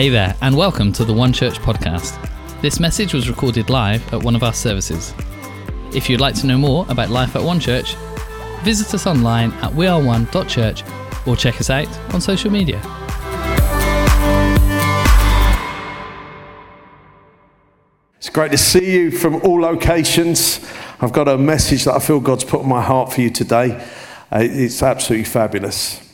Hey there, and welcome to the One Church podcast. This message was recorded live at one of our services. If you'd like to know more about life at One Church, visit us online at weareone.church or check us out on social media. It's great to see you from all locations. I've got a message that I feel God's put in my heart for you today. Uh, It's absolutely fabulous.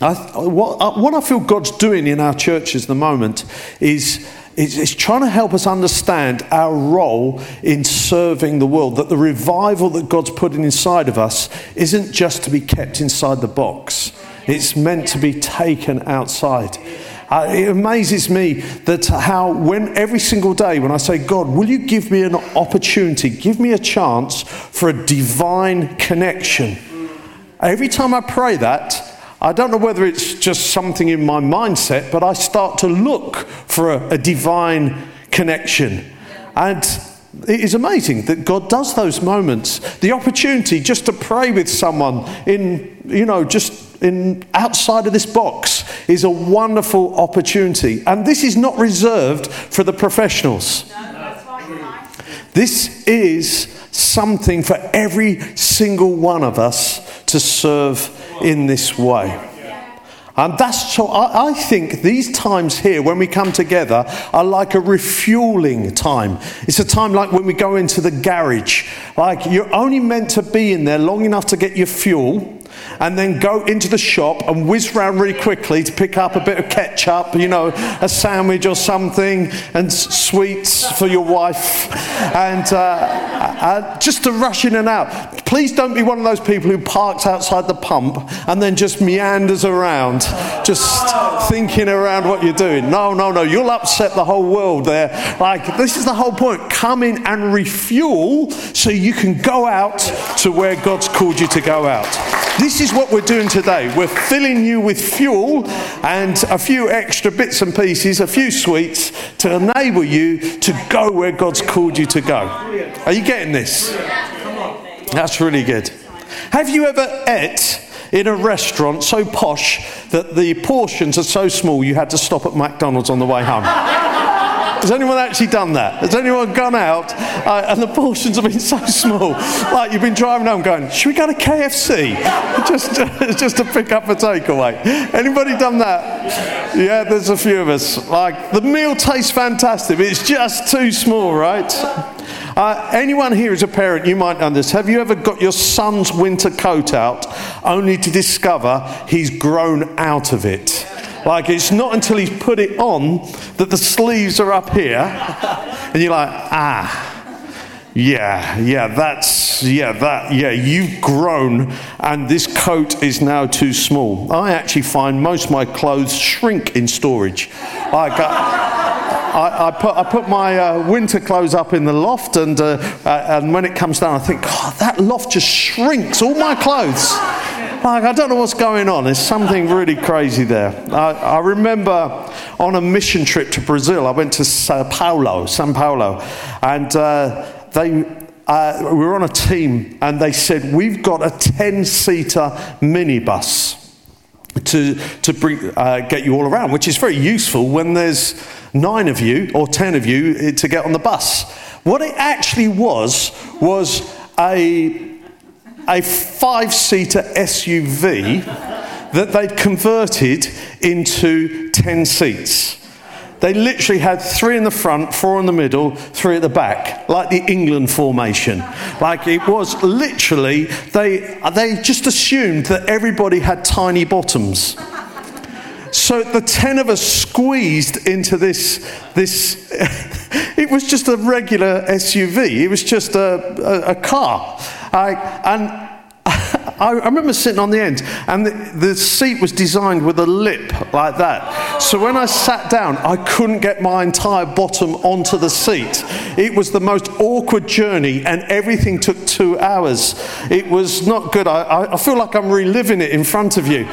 I, what, uh, what I feel God's doing in our churches at the moment is, is, is trying to help us understand our role in serving the world. That the revival that God's putting inside of us isn't just to be kept inside the box, it's meant to be taken outside. Uh, it amazes me that how when every single day when I say, God, will you give me an opportunity, give me a chance for a divine connection? Every time I pray that, I don't know whether it's just something in my mindset, but I start to look for a, a divine connection. And it is amazing that God does those moments. The opportunity just to pray with someone in, you know, just in outside of this box is a wonderful opportunity. And this is not reserved for the professionals. This is something for every single one of us to serve in this way. And that's so I, I think these times here when we come together are like a refueling time. It's a time like when we go into the garage. Like you're only meant to be in there long enough to get your fuel and then go into the shop and whiz round really quickly to pick up a bit of ketchup, you know, a sandwich or something, and sweets for your wife, and uh, uh, just to rush in and out. Please don't be one of those people who parks outside the pump and then just meanders around, just thinking around what you're doing. No, no, no, you'll upset the whole world there. Like, this is the whole point. Come in and refuel so you can go out to where God's called you to go out. This is what we're doing today. We're filling you with fuel and a few extra bits and pieces, a few sweets to enable you to go where God's called you to go. Are you getting this? That's really good. Have you ever ate in a restaurant so posh that the portions are so small you had to stop at McDonald's on the way home? Has anyone actually done that? Has anyone gone out uh, and the portions have been so small? Like you've been driving home going, should we go to KFC? Just, just to pick up a takeaway. Anybody done that? Yeah, there's a few of us. Like the meal tastes fantastic, it's just too small, right? Uh, anyone here is a parent, you might know this. Have you ever got your son's winter coat out only to discover he's grown out of it? Like it's not until he's put it on that the sleeves are up here, and you're like, ah, yeah, yeah, that's, yeah, that, yeah, you've grown, and this coat is now too small. I actually find most of my clothes shrink in storage. Like, I, I, I put, I put my uh, winter clothes up in the loft, and, uh, uh, and when it comes down, I think, God, that loft just shrinks all my clothes. Like, I don't know what's going on. There's something really crazy there. I, I remember on a mission trip to Brazil, I went to Sao Paulo, Sao Paulo, and uh, they, uh, we were on a team, and they said, We've got a 10 seater minibus to, to bring, uh, get you all around, which is very useful when there's nine of you or 10 of you eh, to get on the bus. What it actually was, was a a five seater SUV that they'd converted into 10 seats. They literally had three in the front, four in the middle, three at the back, like the England formation. Like it was literally, they, they just assumed that everybody had tiny bottoms. So the 10 of us squeezed into this, this it was just a regular SUV. It was just a, a, a car. I, and I remember sitting on the end, and the, the, seat was designed with a lip like that. So when I sat down, I couldn't get my entire bottom onto the seat. It was the most awkward journey, and everything took two hours. It was not good. I, I feel like I'm reliving it in front of you.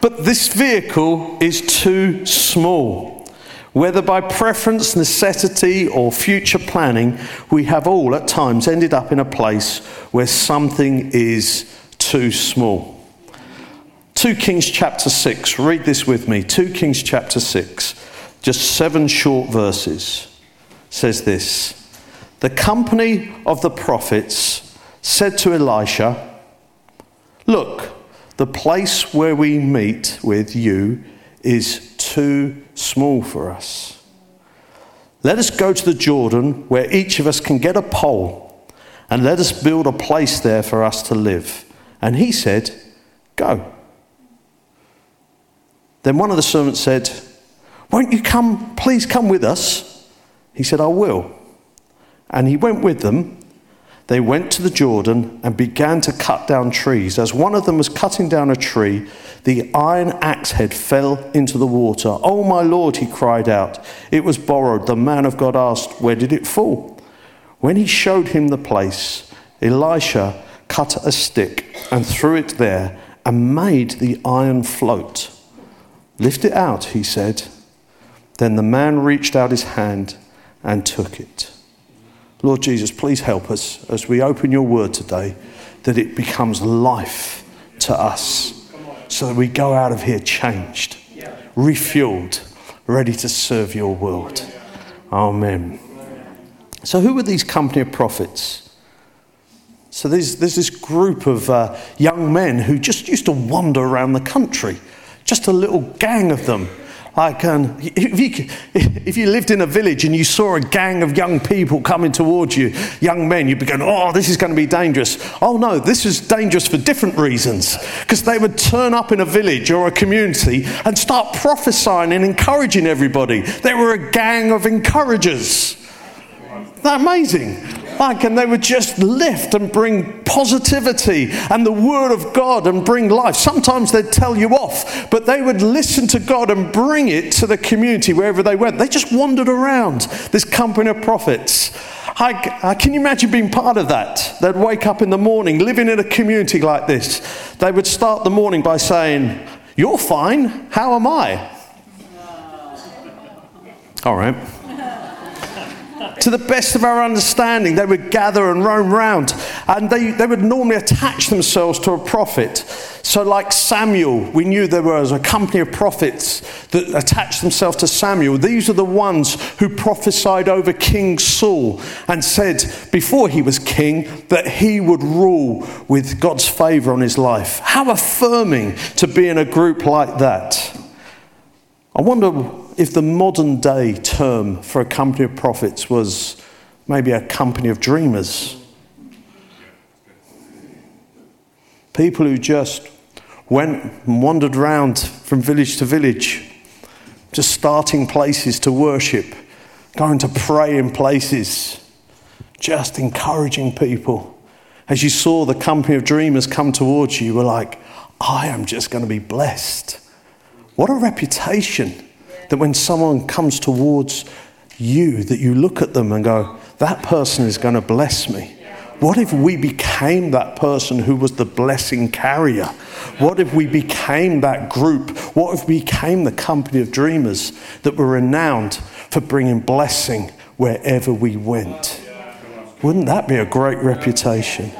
But this vehicle is too small. Whether by preference, necessity, or future planning, we have all at times ended up in a place where something is too small. 2 Kings chapter 6. Read this with me. 2 Kings chapter 6. Just seven short verses. Says this The company of the prophets said to Elisha, Look, the place where we meet with you is too small for us. Let us go to the Jordan where each of us can get a pole and let us build a place there for us to live. And he said, Go. Then one of the servants said, Won't you come, please come with us? He said, I will. And he went with them. They went to the Jordan and began to cut down trees. As one of them was cutting down a tree, the iron axe head fell into the water. Oh, my Lord, he cried out. It was borrowed. The man of God asked, Where did it fall? When he showed him the place, Elisha cut a stick and threw it there and made the iron float. Lift it out, he said. Then the man reached out his hand and took it. Lord Jesus, please help us as we open your word today that it becomes life to us so that we go out of here changed, refueled, ready to serve your world. Amen. So, who were these company of prophets? So, there's, there's this group of uh, young men who just used to wander around the country just a little gang of them. Like, um, if, you, if you lived in a village and you saw a gang of young people coming towards you, young men, you'd be going, oh, this is going to be dangerous. Oh, no, this is dangerous for different reasons. Because they would turn up in a village or a community and start prophesying and encouraging everybody. They were a gang of encouragers. Isn't that amazing? Like, and they would just lift and bring positivity and the word of God and bring life. Sometimes they'd tell you off, but they would listen to God and bring it to the community wherever they went. They just wandered around this company of prophets. I, uh, can you imagine being part of that? They'd wake up in the morning, living in a community like this. They would start the morning by saying, You're fine. How am I? All right to the best of our understanding, they would gather and roam round, and they, they would normally attach themselves to a prophet. So, like Samuel, we knew there was a company of prophets that attached themselves to Samuel. These are the ones who prophesied over King Saul and said before he was king that he would rule with God's favor on his life. How affirming to be in a group like that. I wonder if the modern day term for a company of prophets was maybe a company of dreamers. People who just went and wandered around from village to village, just starting places to worship, going to pray in places, just encouraging people. As you saw the company of dreamers come towards you, you were like, I am just going to be blessed. What a reputation that when someone comes towards you, that you look at them and go, that person is going to bless me. What if we became that person who was the blessing carrier? What if we became that group? What if we became the company of dreamers that were renowned for bringing blessing wherever we went? Wouldn't that be a great reputation?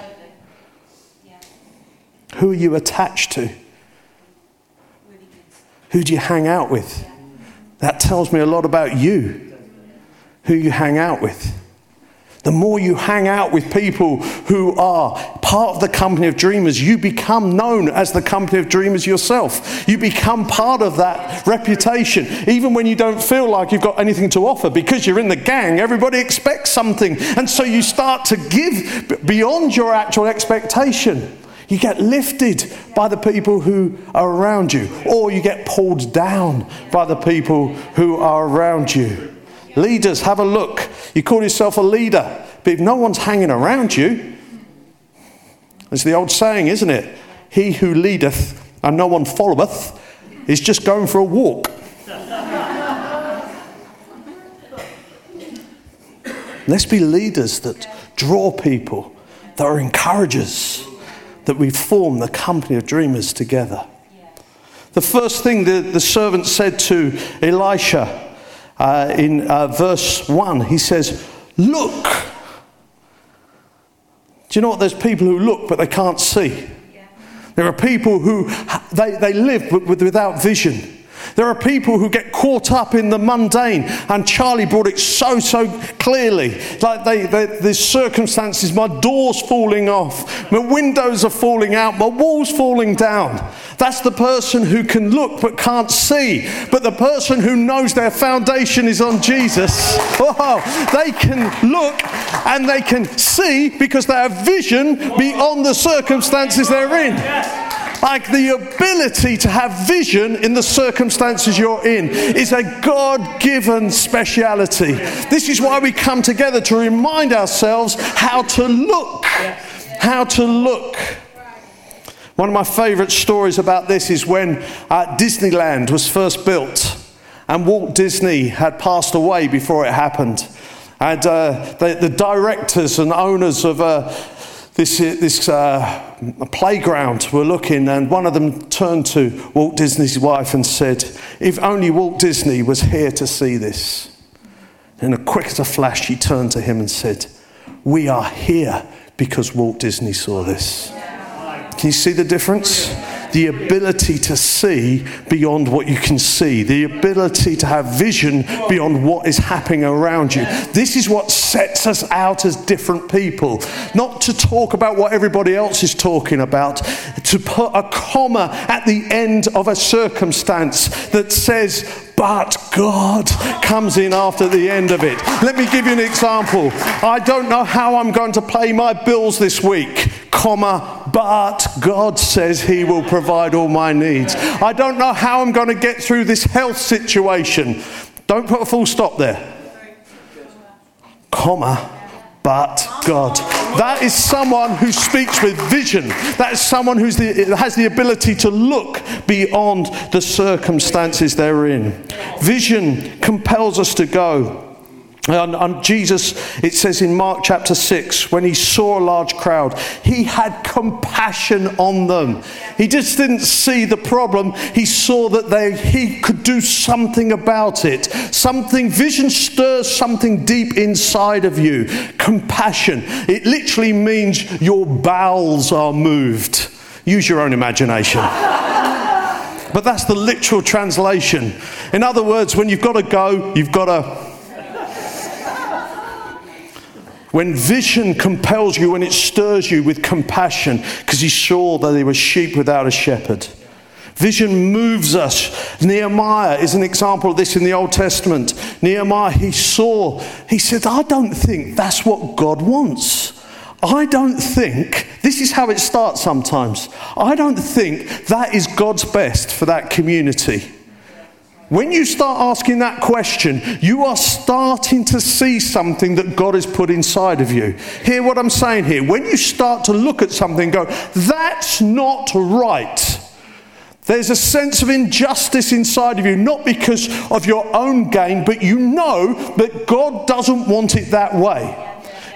Who are you attached to? Who do you hang out with? That tells me a lot about you, who you hang out with. The more you hang out with people who are part of the company of dreamers, you become known as the company of dreamers yourself. You become part of that reputation. Even when you don't feel like you've got anything to offer, because you're in the gang, everybody expects something. And so you start to give beyond your actual expectation. You get lifted by the people who are around you, or you get pulled down by the people who are around you. Leaders, have a look. You call yourself a leader, but if no one's hanging around you, it's the old saying, isn't it? He who leadeth and no one followeth is just going for a walk. Let's be leaders that draw people, that are encouragers that we form the company of dreamers together. The first thing the, the servant said to Elisha uh, in uh, verse 1, he says, Look. Do you know what? There's people who look but they can't see. There are people who they, they live with, without vision. There are people who get caught up in the mundane, and Charlie brought it so, so clearly. Like they, they, there's circumstances, my door's falling off, my windows are falling out, my wall's falling down. That's the person who can look but can't see. But the person who knows their foundation is on Jesus, oh, they can look and they can see because they have vision beyond the circumstances they're in. Like the ability to have vision in the circumstances you're in is a God given speciality. This is why we come together to remind ourselves how to look. How to look. One of my favorite stories about this is when uh, Disneyland was first built and Walt Disney had passed away before it happened. And uh, the, the, directors and owners of uh, this, this uh, playground were looking, and one of them turned to Walt Disney's wife and said, If only Walt Disney was here to see this. In a quick as a flash, she turned to him and said, We are here because Walt Disney saw this. Can you see the difference? The ability to see beyond what you can see, the ability to have vision beyond what is happening around you. This is what sets us out as different people. Not to talk about what everybody else is talking about, to put a comma at the end of a circumstance that says, but God comes in after the end of it. Let me give you an example. I don't know how I'm going to pay my bills this week, comma, but God says He will provide all my needs. I don't know how I'm going to get through this health situation. Don't put a full stop there. Comma, but God. That is someone who speaks with vision. That is someone who has the ability to look beyond the circumstances they're in. Vision compels us to go. And, and, Jesus, it says in Mark chapter 6, when he saw a large crowd, he had compassion on them. He just didn't see the problem, he saw that they, he could do something about it. Something, vision stirs something deep inside of you. Compassion. It literally means your bowels are moved. Use your own imagination. but that's the literal translation. In other words, when you've got to go, you've got to when vision compels you, when it stirs you with compassion, because he saw that they were sheep without a shepherd. Vision moves us. Nehemiah is an example of this in the Old Testament. Nehemiah, he saw, he said, I don't think that's what God wants. I don't think, this is how it starts sometimes. I don't think that is God's best for that community. When you start asking that question, you are starting to see something that God has put inside of you. Hear what I'm saying here. When you start to look at something go, that's not right. There's a sense of injustice inside of you, not because of your own gain, but you know that God doesn't want it that way.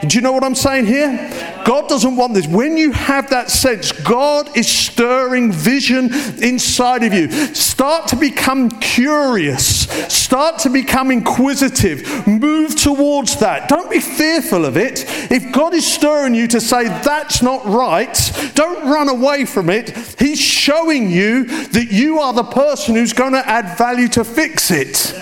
Do you know what I'm saying here? God doesn't want this. When you have that sense, God is stirring vision inside of you. Start to become curious. Start to become inquisitive. Move towards that. Don't be fearful of it. If God is stirring you to say that's not right, don't run away from it. He's showing you that you are the person who's going to add value to fix it.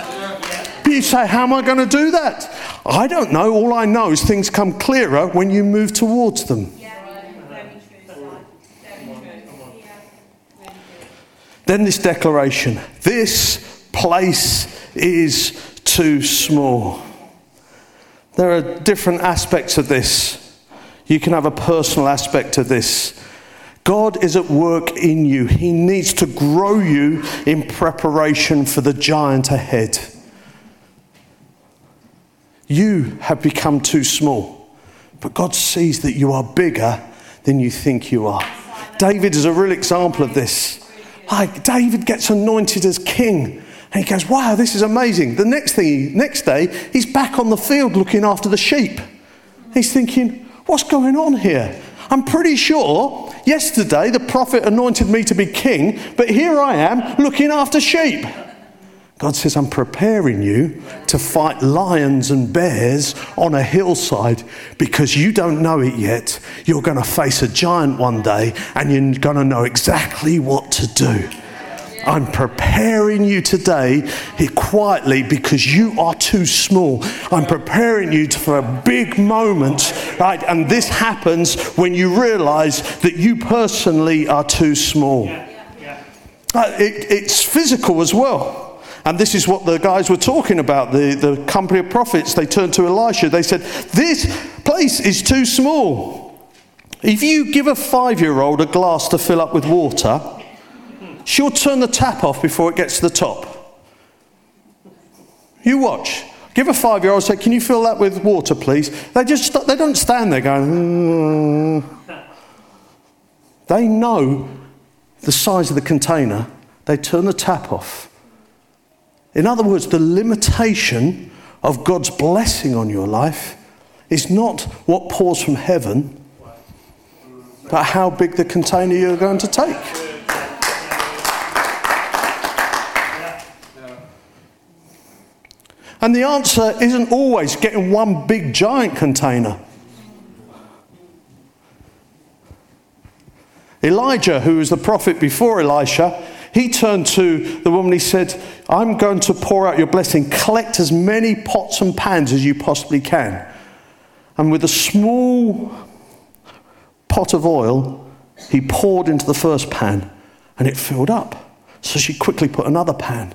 You say, How am I going to do that? I don't know. All I know is things come clearer when you move towards them. Then this declaration this place is too small. There are different aspects of this. You can have a personal aspect of this. God is at work in you. He needs to grow you in preparation for the giant ahead. You have become too small. But God sees that you are bigger than you think you are. David is a real example of this. Like David gets anointed as king. And he goes, Wow, this is amazing. The next thing, next day, he's back on the field looking after the sheep. He's thinking, What's going on here? I'm pretty sure yesterday the prophet anointed me to be king, but here I am looking after sheep. God says, I'm preparing you to fight lions and bears on a hillside because you don't know it yet. You're going to face a giant one day and you're going to know exactly what to do. I'm preparing you today here quietly because you are too small. I'm preparing you for a big moment, right? And this happens when you realize that you personally are too small. Uh, it, it's physical as well. And this is what the guys were talking about the, the company of prophets. They turned to Elisha. They said, This place is too small. If you give a five year old a glass to fill up with water, she'll turn the tap off before it gets to the top. You watch. Give a five year old, say, Can you fill that with water, please? They just they don't stand there going, mm. They know the size of the container. They turn the tap off. In other words, the limitation of God's blessing on your life is not what pours from heaven, but how big the container you're going to take. And the answer isn't always getting one big giant container. Elijah, who was the prophet before Elisha, he turned to the woman, he said, I'm going to pour out your blessing. Collect as many pots and pans as you possibly can. And with a small pot of oil, he poured into the first pan and it filled up. So she quickly put another pan.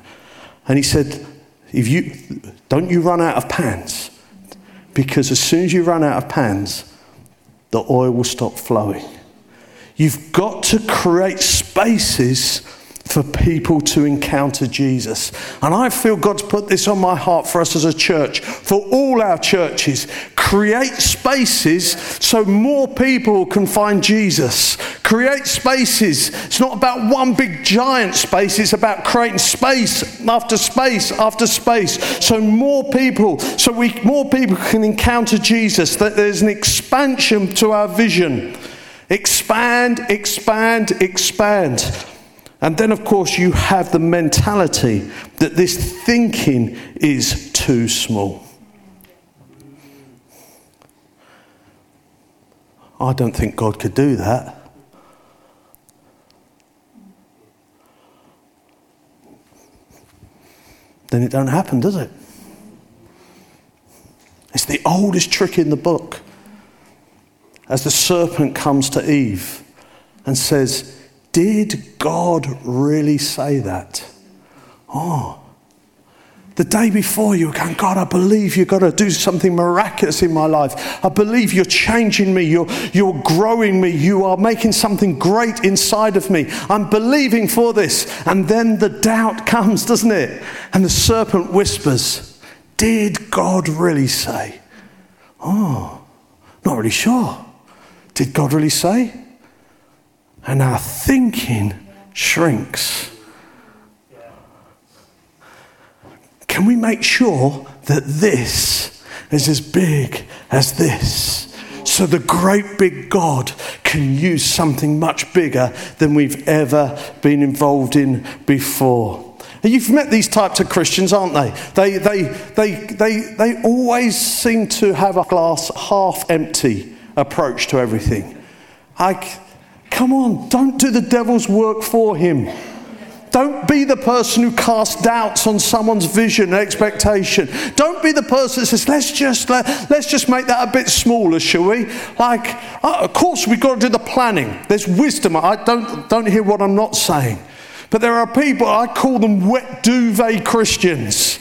And he said, if you, Don't you run out of pans. Because as soon as you run out of pans, the oil will stop flowing. You've got to create spaces for people to encounter Jesus. And I feel God's put this on my heart for us as a church, for all our churches. Create spaces so more people can find Jesus. Create spaces. It's not about one big giant space, it's about creating space after space after space so more people so we more people can encounter Jesus that there's an expansion to our vision. Expand, expand, expand. And then, of course, you have the mentality that this thinking is too small. I don't think God could do that. Then it don't happen, does it? It's the oldest trick in the book. As the serpent comes to Eve and says, did God really say that? Oh. The day before, you were going, God, I believe you've got to do something miraculous in my life. I believe you're changing me. You're, you're growing me. You are making something great inside of me. I'm believing for this. And then the doubt comes, doesn't it? And the serpent whispers, Did God really say? Oh, not really sure. Did God really say? And our thinking shrinks. Can we make sure that this is as big as this? So the great big God can use something much bigger than we've ever been involved in before. You've met these types of Christians, aren't they? They, they, they, they, they always seem to have a glass half empty approach to everything. I, Come on, don't do the devil's work for him. Don't be the person who casts doubts on someone's vision and expectation. Don't be the person that says, let's just, let, us just make that a bit smaller, shall we? Like, uh, of course, we've got to do the planning. There's wisdom. I don't, don't hear what I'm not saying. But there are people, I call them wet duvet Christians.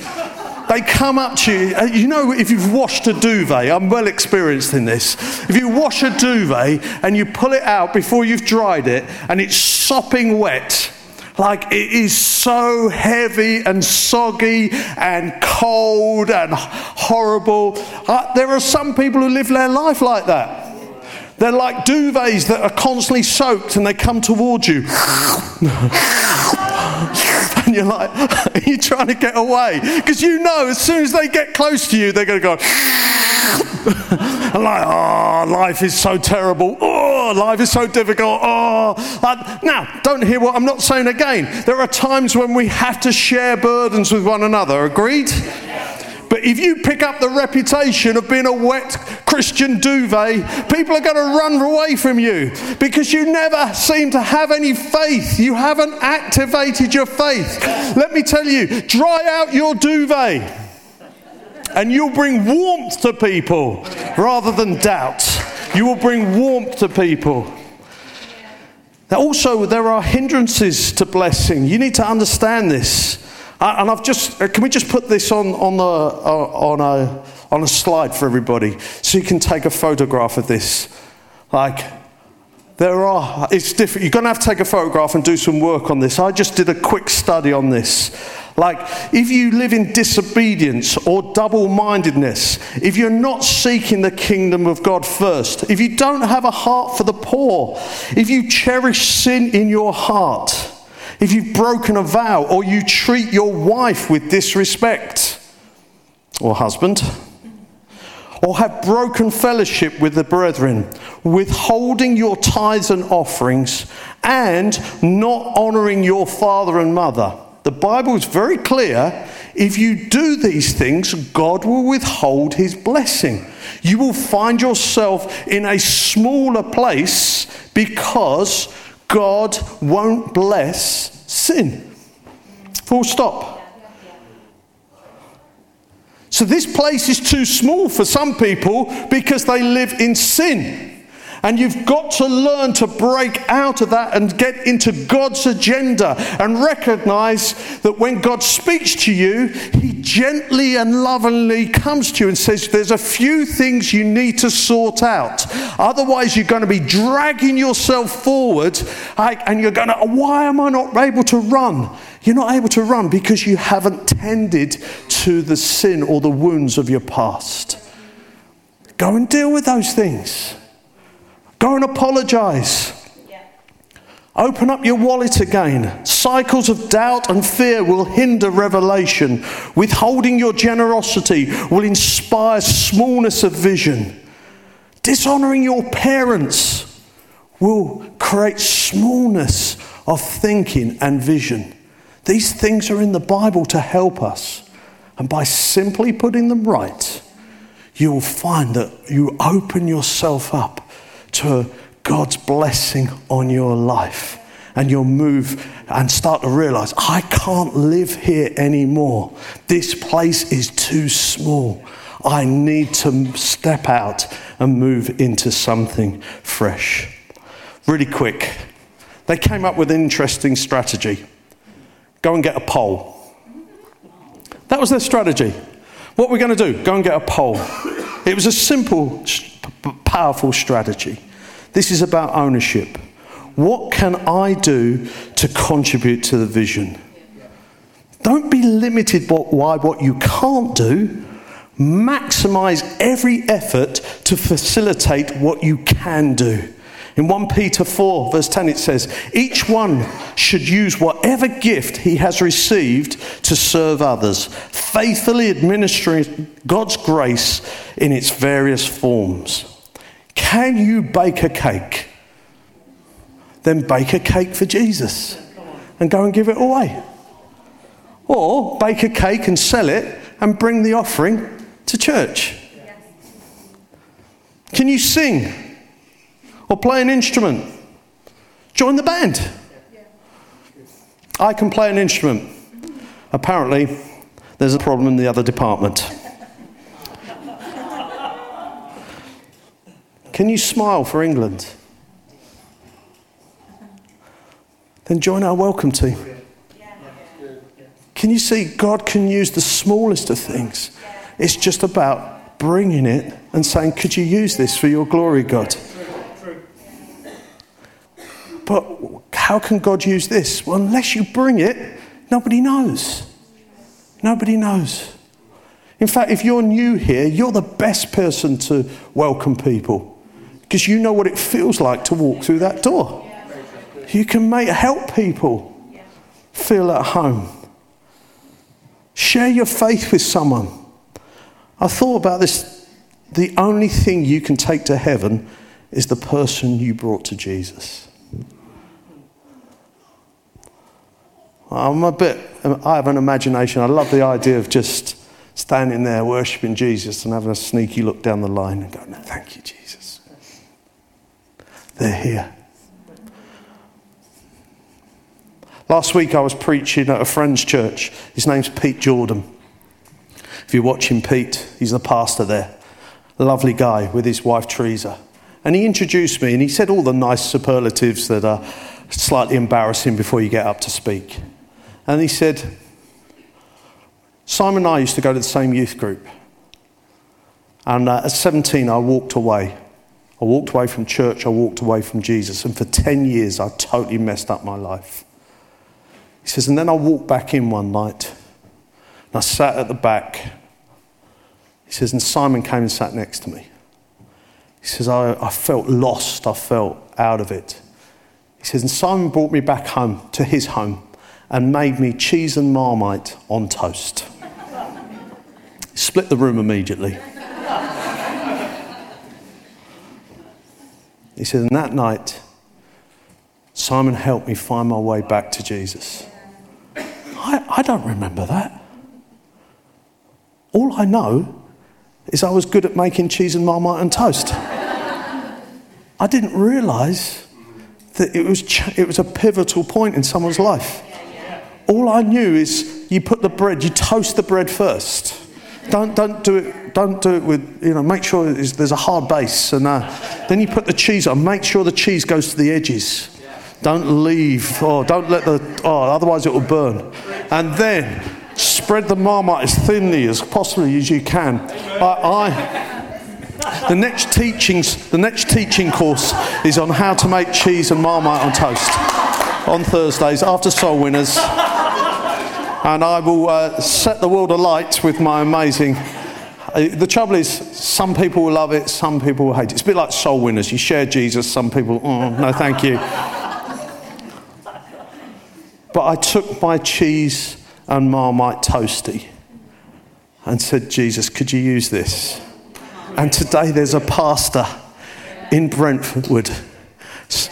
They come up to you. Uh, you know, if you've washed a duvet, I'm well experienced in this. If you wash a duvet and you pull it out before you've dried it and it's sopping wet, like it is so heavy and soggy and cold and horrible. Uh, there are some people who live their life like that. They're like duvets that are constantly soaked and they come towards you. you're like, are you trying to get away? Because you know as soon as they get close to you, they're going to go. and like, oh, life is so terrible. Oh, life is so difficult. Oh, now, don't hear what I'm not saying again. There are times when we have to share burdens with one another. Agreed? But if you pick up the reputation of being a wet Christian duvet, people are going to run away from you because you never seem to have any faith. You haven't activated your faith. Let me tell you, dry out your duvet and you'll bring warmth to people rather than doubt. You will bring warmth to people. Now, also, there are hindrances to blessing. You need to understand this. Uh, and I've just, uh, can we just put this on, on, the, uh, on, a, on a slide for everybody so you can take a photograph of this? Like, there are, it's different. You're going to have to take a photograph and do some work on this. I just did a quick study on this. Like, if you live in disobedience or double mindedness, if you're not seeking the kingdom of God first, if you don't have a heart for the poor, if you cherish sin in your heart, if you've broken a vow or you treat your wife with disrespect, or husband, or have broken fellowship with the brethren, withholding your tithes and offerings, and not honoring your father and mother. The Bible is very clear. If you do these things, God will withhold his blessing. You will find yourself in a smaller place because God won't bless sin. Full stop. So, this place is too small for some people because they live in sin. And you've got to learn to break out of that and get into God's agenda and recognize that when God speaks to you, He gently and lovingly comes to you and says, There's a few things you need to sort out. Otherwise, you're going to be dragging yourself forward and you're going to, Why am I not able to run? You're not able to run because you haven't tended to the sin or the wounds of your past. Go and deal with those things. Go and apologize. Open up your wallet again. Cycles of doubt and fear will hinder revelation. Withholding your generosity will inspire smallness of vision. Dishonoring your parents will create smallness of thinking and vision. These things are in the Bible to help us. And by simply putting them right, you will find that you open yourself up to God's blessing on your life. And you'll move and start to realize, I can't live here anymore. This place is too small. I need to step out and move into something fresh. Really quick, they came up with an interesting strategy go and get a pole. That was their strategy. What we're going to do, go and get a pole. It was a simple, powerful strategy. This is about ownership. What can I do to contribute to the vision? Don't be limited by what you can't do. Maximize every effort to facilitate what you can do. In 1 Peter 4, verse 10, it says, Each one should use whatever gift he has received to serve others, faithfully administering God's grace in its various forms. Can you bake a cake? Then bake a cake for Jesus and go and give it away. Or bake a cake and sell it and bring the offering to church. Can you sing or play an instrument? Join the band. I can play an instrument. Apparently, there's a problem in the other department. Can you smile for England? Then join our welcome team. Can you see God can use the smallest of things? It's just about bringing it and saying, Could you use this for your glory, God? But how can God use this? Well, unless you bring it, nobody knows. Nobody knows. In fact, if you're new here, you're the best person to welcome people because you know what it feels like to walk through that door. You can make, help people feel at home. Share your faith with someone. I thought about this the only thing you can take to heaven is the person you brought to Jesus. I'm a bit, I have an imagination. I love the idea of just standing there worshipping Jesus and having a sneaky look down the line and going, Thank you, Jesus. They're here. Last week I was preaching at a friend's church. His name's Pete Jordan. If you're watching Pete, he's the pastor there. Lovely guy with his wife Teresa. And he introduced me and he said all the nice superlatives that are slightly embarrassing before you get up to speak. And he said, Simon and I used to go to the same youth group. And uh, at 17, I walked away. I walked away from church, I walked away from Jesus. And for 10 years, I totally messed up my life. He says, and then I walked back in one night. And I sat at the back. He says, and Simon came and sat next to me. He says, I, I felt lost. I felt out of it. He says, and Simon brought me back home to his home and made me cheese and marmite on toast. Split the room immediately. He said, and that night, Simon helped me find my way back to Jesus. I, I don't remember that. All I know is I was good at making cheese and marmite and toast. I didn't realize that it was, ch- it was a pivotal point in someone's life. All I knew is you put the bread, you toast the bread first. Don't, don't do it. Don't do it with you know. Make sure there's a hard base, and uh, then you put the cheese on. Make sure the cheese goes to the edges. Don't leave. Oh, don't let the. Oh, otherwise it will burn. And then spread the marmite as thinly as possibly as you can. I, I the next teachings, the next teaching course is on how to make cheese and marmite on toast on Thursdays after Soul Winners and I will uh, set the world alight with my amazing. Uh, the trouble is, some people will love it, some people will hate it. It's a bit like soul winners. You share Jesus, some people, oh, no, thank you. But I took my cheese and Marmite toasty and said, Jesus, could you use this? And today there's a pastor in Brentwood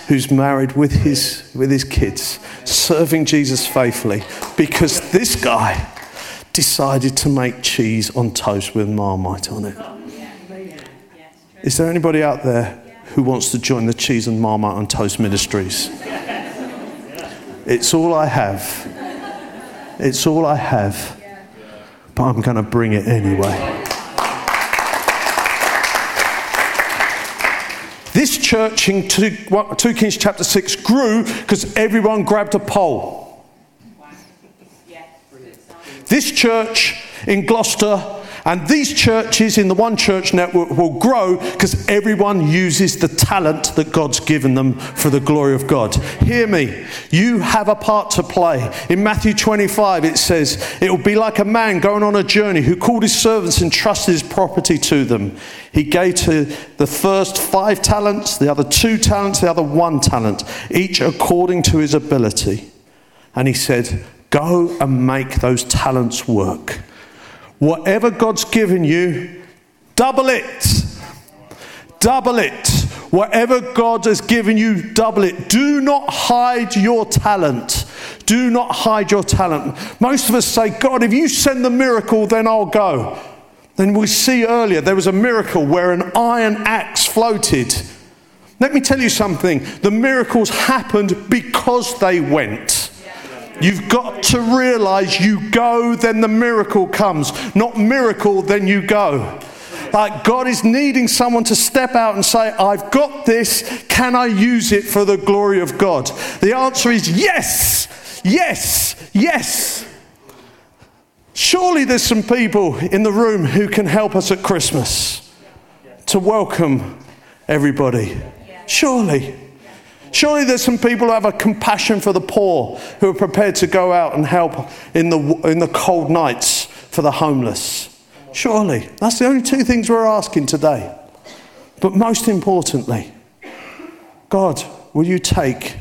who's married with his, with his kids, serving Jesus faithfully, because this guy decided to make cheese on toast with marmite on it. Is there anybody out there who wants to join the cheese and marmite on toast ministries? It's all I have. It's all I have. But I'm going to bring it anyway. This church in 2, 2 Kings chapter 6 grew because everyone grabbed a pole. This church in Gloucester and these churches in the One Church Network will grow because everyone uses the talent that God's given them for the glory of God. Hear me. You have a part to play. In Matthew 25, it says, It will be like a man going on a journey who called his servants and trusted his property to them. He gave to the first five talents, the other two talents, the other one talent, each according to his ability. And he said, Go and make those talents work. Whatever God's given you, double it. Double it. Whatever God has given you, double it. Do not hide your talent. Do not hide your talent. Most of us say, God, if you send the miracle, then I'll go. Then we see earlier there was a miracle where an iron axe floated. Let me tell you something the miracles happened because they went. You've got to realize you go, then the miracle comes. Not miracle, then you go. Like God is needing someone to step out and say, I've got this. Can I use it for the glory of God? The answer is yes, yes, yes. Surely there's some people in the room who can help us at Christmas to welcome everybody. Surely. Surely there's some people who have a compassion for the poor, who are prepared to go out and help in the, in the cold nights for the homeless. Surely. That's the only two things we're asking today. But most importantly, God, will you take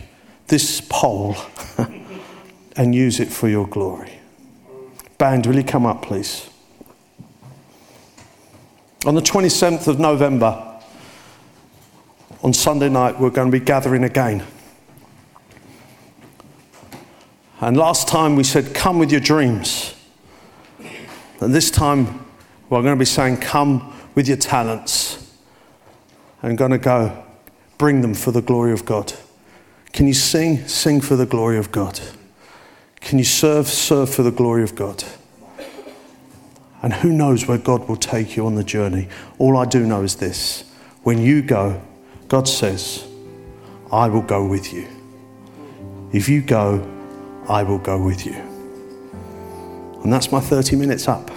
this pole and use it for your glory? Band, will you come up, please? On the 27th of November, on Sunday night, we're going to be gathering again. And last time we said, Come with your dreams. And this time, we're going to be saying, Come with your talents. And going to go bring them for the glory of God. Can you sing? Sing for the glory of God. Can you serve? Serve for the glory of God. And who knows where God will take you on the journey? All I do know is this when you go, God says, I will go with you. If you go, I will go with you. And that's my 30 minutes up.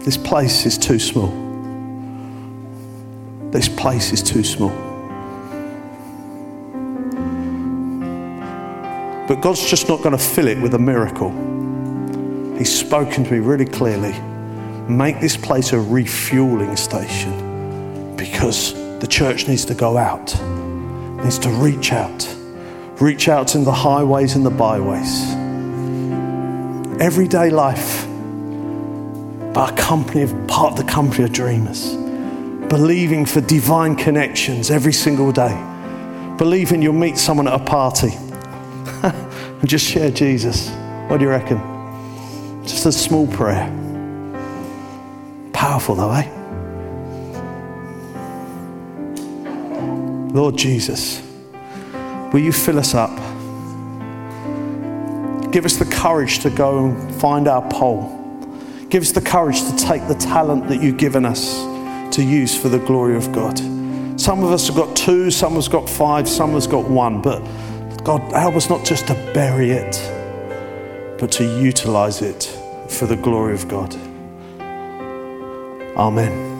This place is too small. This place is too small. But God's just not going to fill it with a miracle. He's spoken to me really clearly. Make this place a refueling station because the church needs to go out, needs to reach out, reach out in the highways and the byways. Everyday life, but a company of part of the company of dreamers, believing for divine connections every single day, believing you'll meet someone at a party and just share Jesus. What do you reckon? Just a small prayer. Powerful though, eh? Lord Jesus, will you fill us up? Give us the courage to go and find our pole. Give us the courage to take the talent that you've given us to use for the glory of God. Some of us have got two, some of us got five, some of us got one, but God, help us not just to bury it, but to utilize it for the glory of God. Amen.